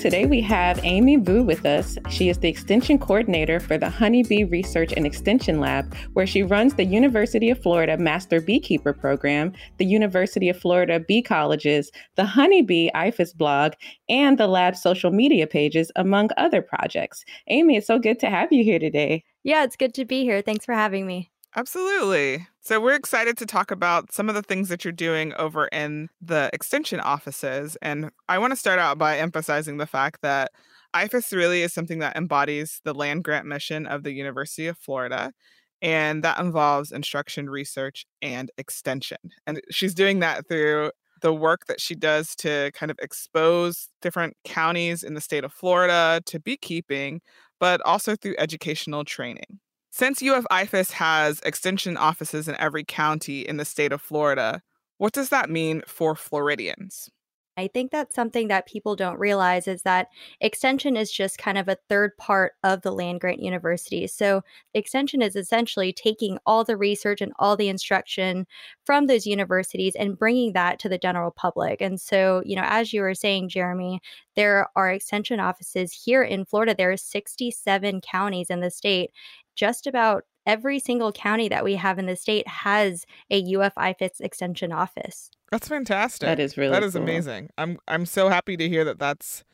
Today we have Amy Vu with us. She is the Extension Coordinator for the Honeybee Research and Extension Lab, where she runs the University of Florida Master Beekeeper Program, the University of Florida Bee Colleges, the Honeybee IFAS blog, and the lab's social media pages, among other projects. Amy, it's so good to have you here today. Yeah, it's good to be here. Thanks for having me. Absolutely. So, we're excited to talk about some of the things that you're doing over in the extension offices. And I want to start out by emphasizing the fact that IFAS really is something that embodies the land grant mission of the University of Florida. And that involves instruction, research, and extension. And she's doing that through the work that she does to kind of expose different counties in the state of Florida to beekeeping, but also through educational training. Since UF IFAS has extension offices in every county in the state of Florida, what does that mean for Floridians? I think that's something that people don't realize is that extension is just kind of a third part of the land grant university. So, extension is essentially taking all the research and all the instruction from those universities and bringing that to the general public. And so, you know, as you were saying, Jeremy, there are extension offices here in Florida. There are 67 counties in the state just about every single county that we have in the state has a UF IFAS extension office. That's fantastic. That is really That is cool. amazing. I'm I'm so happy to hear that that's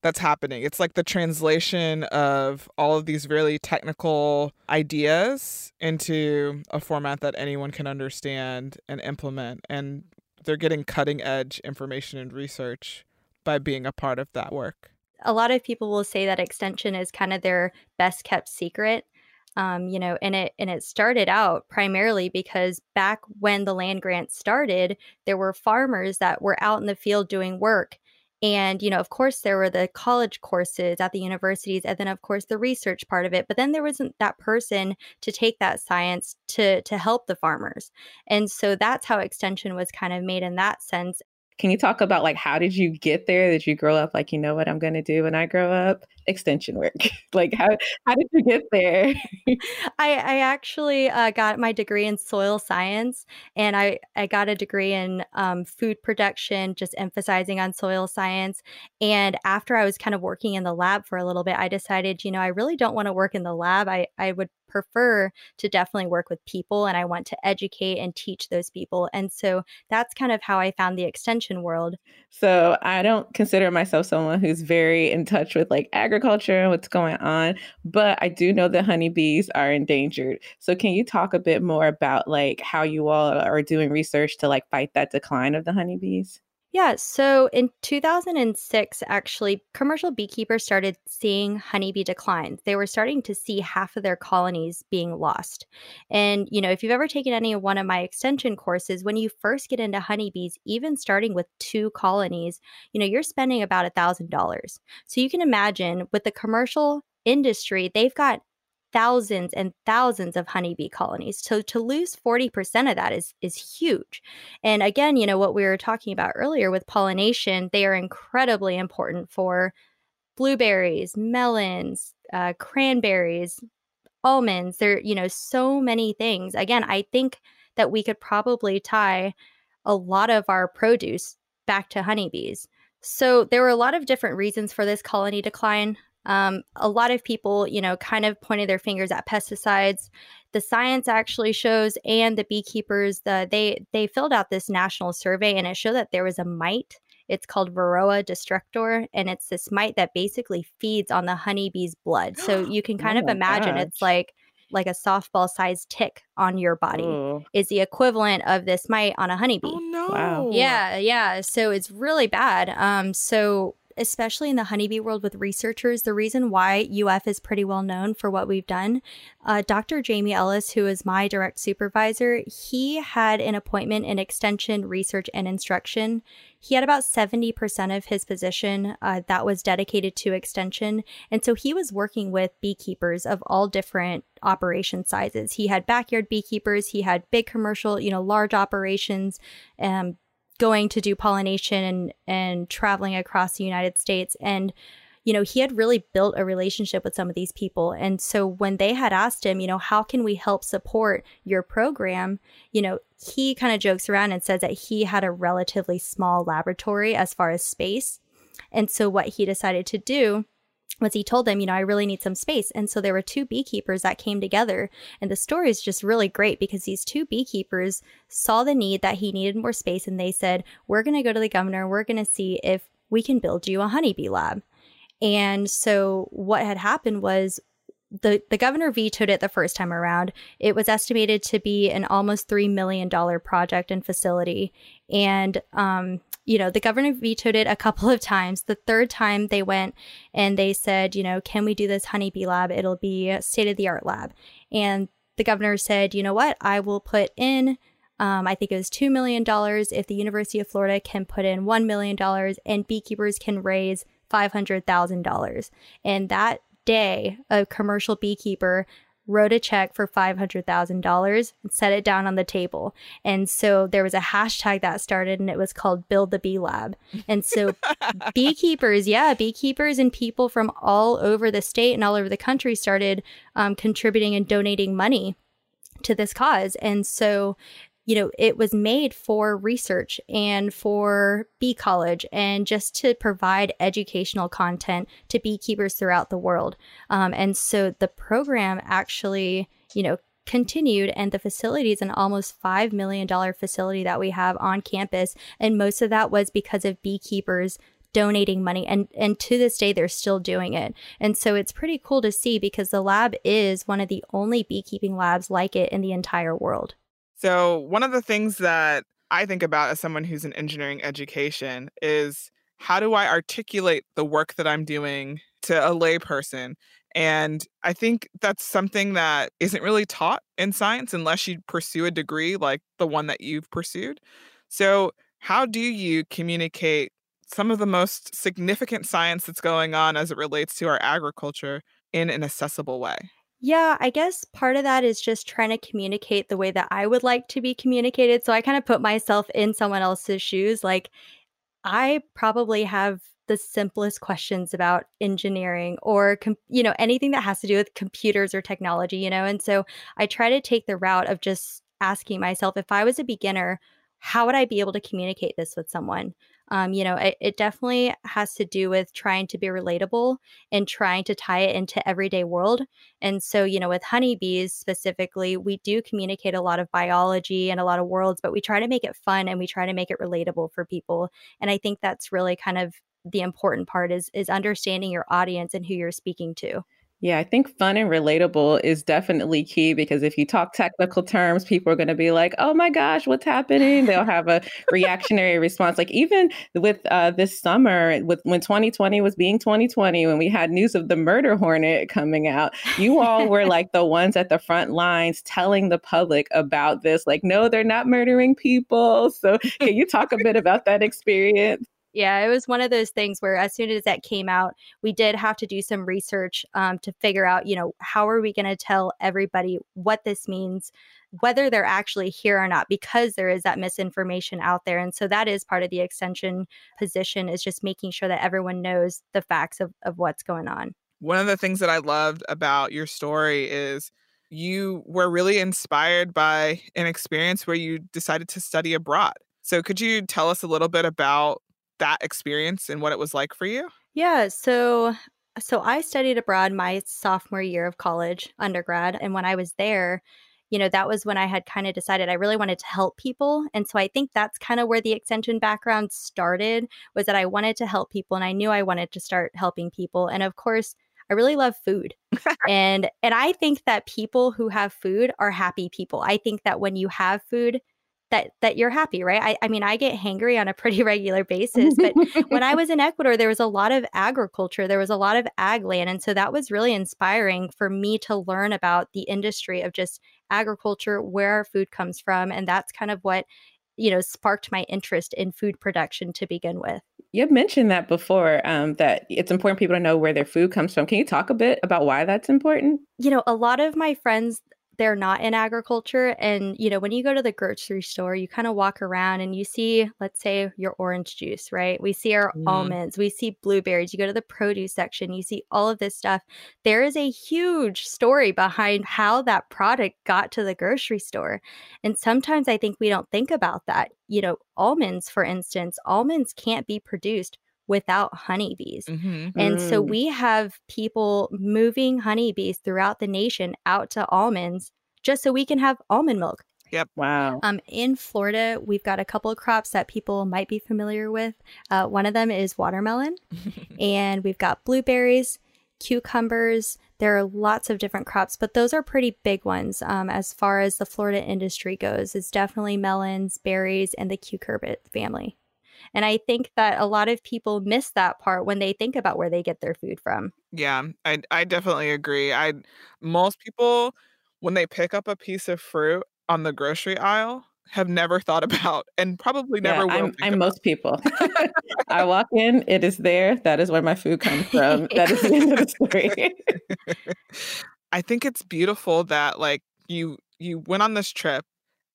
that's happening. It's like the translation of all of these really technical ideas into a format that anyone can understand and implement and they're getting cutting edge information and research by being a part of that work. A lot of people will say that extension is kind of their best kept secret. Um, you know, and it and it started out primarily because back when the land grant started, there were farmers that were out in the field doing work. And, you know, of course, there were the college courses at the universities, and then, of course, the research part of it. But then there wasn't that person to take that science to to help the farmers. And so that's how extension was kind of made in that sense. Can you talk about like how did you get there? Did you grow up like you know what I'm going to do when I grow up? Extension work. like how how did you get there? I, I actually uh, got my degree in soil science and I, I got a degree in um, food production, just emphasizing on soil science. And after I was kind of working in the lab for a little bit, I decided, you know, I really don't want to work in the lab. I, I would prefer to definitely work with people and I want to educate and teach those people. And so that's kind of how I found the extension world. So I don't consider myself someone who's very in touch with like agriculture and what's going on, but I do know that honeybees are endangered. So can you talk a bit more about like how you all are doing research to like fight that decline of the honeybees? Yeah, so in 2006, actually, commercial beekeepers started seeing honeybee declines. They were starting to see half of their colonies being lost. And, you know, if you've ever taken any one of my extension courses, when you first get into honeybees, even starting with two colonies, you know, you're spending about a $1,000. So you can imagine with the commercial industry, they've got thousands and thousands of honeybee colonies. So to lose 40% of that is is huge. And again, you know what we were talking about earlier with pollination, they are incredibly important for blueberries, melons, uh, cranberries, almonds. There, you know, so many things. Again, I think that we could probably tie a lot of our produce back to honeybees. So there were a lot of different reasons for this colony decline. Um, a lot of people, you know, kind of pointed their fingers at pesticides. The science actually shows, and the beekeepers, the, they they filled out this national survey, and it showed that there was a mite. It's called Varroa destructor, and it's this mite that basically feeds on the honeybee's blood. So you can kind Oh of my imagine it's like like a softball sized tick on your body Ooh. is the equivalent of this mite on a honeybee. Oh no. Wow. Yeah, yeah. So it's really bad. Um, so especially in the honeybee world with researchers, the reason why UF is pretty well known for what we've done. Uh, Dr. Jamie Ellis, who is my direct supervisor, he had an appointment in extension, research, and instruction. He had about 70% of his position uh, that was dedicated to extension. And so he was working with beekeepers of all different operation sizes. He had backyard beekeepers, he had big commercial, you know, large operations, um, going to do pollination and and traveling across the United States. And you know he had really built a relationship with some of these people. And so when they had asked him you know how can we help support your program you know he kind of jokes around and says that he had a relatively small laboratory as far as space. And so, what he decided to do was he told them, you know, I really need some space. And so there were two beekeepers that came together. And the story is just really great because these two beekeepers saw the need that he needed more space. And they said, We're going to go to the governor. We're going to see if we can build you a honeybee lab. And so what had happened was the, the governor vetoed it the first time around. It was estimated to be an almost $3 million project and facility. And, um, you know, the governor vetoed it a couple of times. The third time they went and they said, you know, can we do this honeybee lab? It'll be a state of the art lab. And the governor said, you know what? I will put in um, I think it was $2 million if the University of Florida can put in $1 million and beekeepers can raise $500,000. And that day, a commercial beekeeper wrote a check for $500,000 and set it down on the table. And so there was a hashtag that started and it was called Build the Bee Lab. And so beekeepers, yeah, beekeepers and people from all over the state and all over the country started um, contributing and donating money to this cause. And so you know, it was made for research and for bee college and just to provide educational content to beekeepers throughout the world. Um, and so the program actually, you know, continued and the facility is an almost $5 million facility that we have on campus. And most of that was because of beekeepers donating money and and to this day they're still doing it and so it's pretty cool to see because the lab is one of the only beekeeping labs like it in the entire world so, one of the things that I think about as someone who's in engineering education is how do I articulate the work that I'm doing to a layperson? And I think that's something that isn't really taught in science unless you pursue a degree like the one that you've pursued. So, how do you communicate some of the most significant science that's going on as it relates to our agriculture in an accessible way? Yeah, I guess part of that is just trying to communicate the way that I would like to be communicated. So I kind of put myself in someone else's shoes. Like, I probably have the simplest questions about engineering or com- you know anything that has to do with computers or technology you know and so i try to take the route of just asking myself if i was a beginner how would i be able to communicate this with someone um, you know, it, it definitely has to do with trying to be relatable and trying to tie it into everyday world. And so, you know, with honeybees specifically, we do communicate a lot of biology and a lot of worlds, but we try to make it fun and we try to make it relatable for people. And I think that's really kind of the important part is is understanding your audience and who you're speaking to. Yeah, I think fun and relatable is definitely key because if you talk technical terms, people are going to be like, "Oh my gosh, what's happening?" They'll have a reactionary response. Like even with uh, this summer, with when 2020 was being 2020, when we had news of the murder hornet coming out, you all were like the ones at the front lines telling the public about this. Like, no, they're not murdering people. So, can you talk a bit about that experience? Yeah, it was one of those things where as soon as that came out, we did have to do some research um, to figure out, you know, how are we going to tell everybody what this means, whether they're actually here or not, because there is that misinformation out there. And so that is part of the extension position is just making sure that everyone knows the facts of, of what's going on. One of the things that I loved about your story is you were really inspired by an experience where you decided to study abroad. So, could you tell us a little bit about that experience and what it was like for you? Yeah, so so I studied abroad my sophomore year of college, undergrad, and when I was there, you know, that was when I had kind of decided I really wanted to help people. And so I think that's kind of where the extension background started was that I wanted to help people and I knew I wanted to start helping people. And of course, I really love food. and and I think that people who have food are happy people. I think that when you have food, that that you're happy, right? I, I mean, I get hangry on a pretty regular basis, but when I was in Ecuador, there was a lot of agriculture, there was a lot of ag land, and so that was really inspiring for me to learn about the industry of just agriculture, where our food comes from, and that's kind of what you know sparked my interest in food production to begin with. You've mentioned that before, um, that it's important people to know where their food comes from. Can you talk a bit about why that's important? You know, a lot of my friends they're not in agriculture. And, you know, when you go to the grocery store, you kind of walk around and you see, let's say, your orange juice, right? We see our mm. almonds, we see blueberries. You go to the produce section, you see all of this stuff. There is a huge story behind how that product got to the grocery store. And sometimes I think we don't think about that. You know, almonds, for instance, almonds can't be produced without honeybees. Mhm. And so Mm. we have people moving honeybees throughout the nation out to almonds just so we can have almond milk. Yep. Wow. Um, in Florida, we've got a couple of crops that people might be familiar with. Uh, one of them is watermelon, and we've got blueberries, cucumbers. There are lots of different crops, but those are pretty big ones um, as far as the Florida industry goes. It's definitely melons, berries, and the cucurbit family. And I think that a lot of people miss that part when they think about where they get their food from. Yeah, I I definitely agree. I most people when they pick up a piece of fruit on the grocery aisle have never thought about and probably Yeah, never will I'm I'm most people. I walk in, it is there. That is where my food comes from. That is the end of the story. I think it's beautiful that like you you went on this trip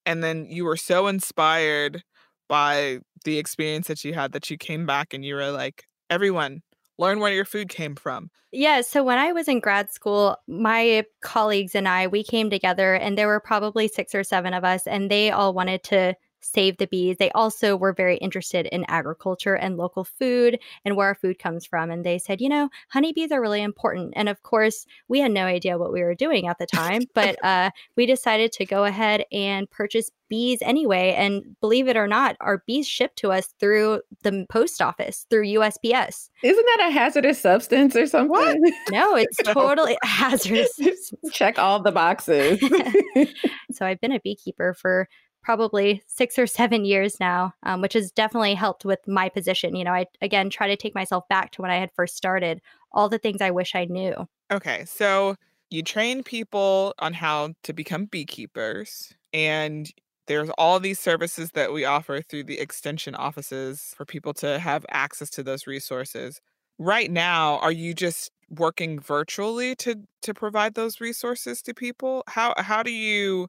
and then you were so inspired by the experience that you had that you came back and you were like everyone learn where your food came from. Yeah, so when I was in grad school, my colleagues and I, we came together and there were probably six or seven of us, and they all wanted to save the bees. They also were very interested in agriculture and local food and where our food comes from. And they said, you know, honeybees are really important. And of course, we had no idea what we were doing at the time, but uh, we decided to go ahead and purchase bees anyway. And believe it or not, our bees shipped to us through the post office, through USPS. Isn't that a hazardous substance or something? No, it's totally hazardous. Check all the boxes. so I've been a beekeeper for probably six or seven years now, um, which has definitely helped with my position. You know, I again try to take myself back to when I had first started, all the things I wish I knew. Okay, so you train people on how to become beekeepers, and there's all these services that we offer through the extension offices for people to have access to those resources. Right now, are you just working virtually to to provide those resources to people? How how do you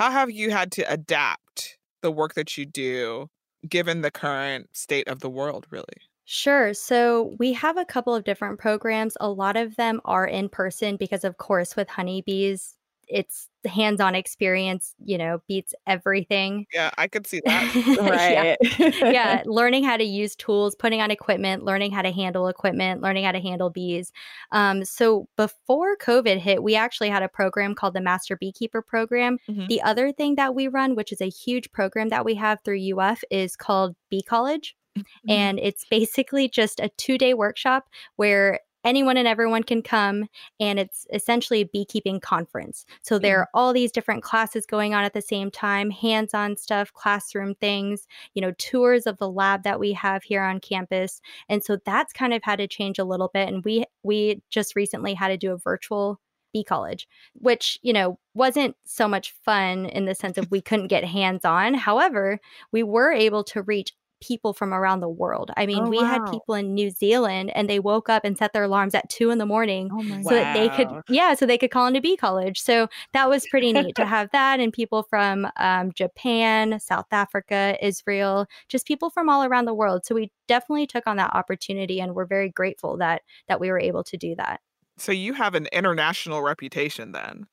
how have you had to adapt the work that you do given the current state of the world really? Sure. So we have a couple of different programs. A lot of them are in person because, of course, with honeybees, it's hands-on experience, you know, beats everything. Yeah, I could see that. yeah. right. yeah, learning how to use tools, putting on equipment, learning how to handle equipment, learning how to handle bees. Um, so before COVID hit, we actually had a program called the Master Beekeeper Program. Mhm. The other thing that we run, which is a huge program that we have through UF, is called Bee College. Mhm. And it's basically just a two day workshop where anyone and everyone can come and it's essentially a beekeeping conference. So there mm. are all these different classes going on at the same time hands-on stuff classroom things you know tours of the lab that we have here on campus. And so that's kind of had to change a little bit and we we just recently had to do a virtual bee college which you know wasn't so much fun in the sense of we couldn't get hands on however we were able to reach people from around the world. I mean, Oh, we had people in New Zealand and they woke up and set their alarms at two in the morning Oh so that they could, yeah, so they could call into bee college. So that was pretty neat to have that and people from um, Japan, South Africa, Israel, just people from all around the world. So we definitely took on that opportunity and we're very grateful that that we were able to do that. So you have an international reputation then.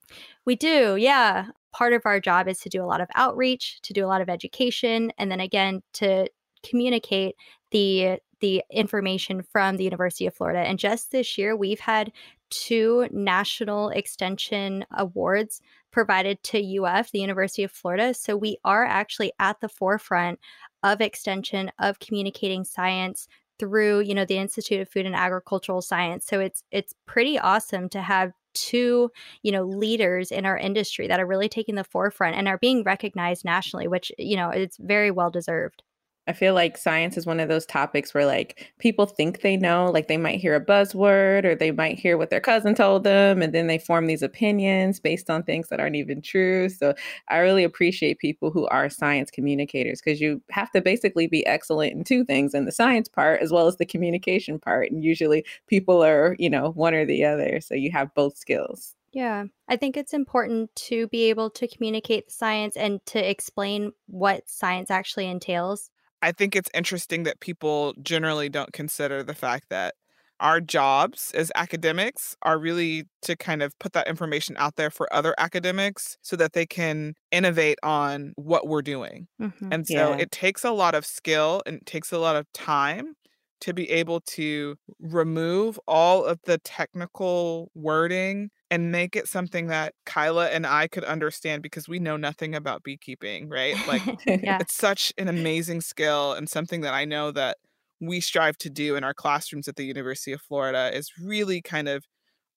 We do, yeah. Part of our job is to do a lot of outreach, to do a lot of education, and then again to communicate the the information from the University of Florida. And just this year, we've had two national extension awards provided to UF, the University of Florida. So we are actually at the forefront of extension of communicating science through, you know, the Institute of Food and Agricultural Science. So it's it's pretty awesome to have two you know leaders in our industry that are really taking the forefront and are being recognized nationally which you know it's very well deserved I feel like science is one of those topics where like people think they know, like they might hear a buzzword or they might hear what their cousin told them and then they form these opinions based on things that aren't even true. So I really appreciate people who are science communicators because you have to basically be excellent in two things in the science part as well as the communication part and usually people are, you know, one or the other. So you have both skills. yeah i think it's important to be able to communicate science and to explain what science actually entails I think it's interesting that people generally don't consider the fact that our jobs as academics are really to kind of put that information out there for other academics so that they can innovate on what we're doing. Mhm. And so Yeah. it takes a lot of skill and it takes a lot of time to be able to remove all of the technical wording and make it something that Kyla and I could understand because we know nothing about beekeeping, right? Like yeah. it's such an amazing skill and something that I know that we strive to do in our classrooms at the University of Florida is really kind of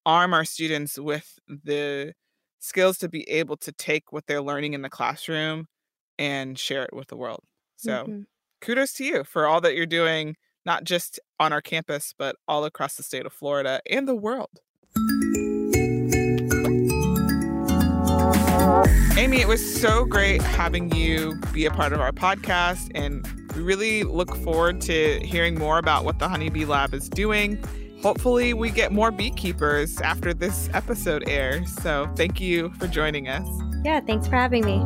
arm our students with the skills to be able to take what they're learning in the classroom and share it with the world. So, hmm kudos to you for all that you're doing, not just on our campus, but all across the state of Florida and the world. Amy, it was so great having you be a part of our podcast, and we really look forward to hearing more about what the Honeybee Lab is doing. Hopefully, we get more beekeepers after this episode airs. So, thank you for joining us. Yeah, thanks for having me.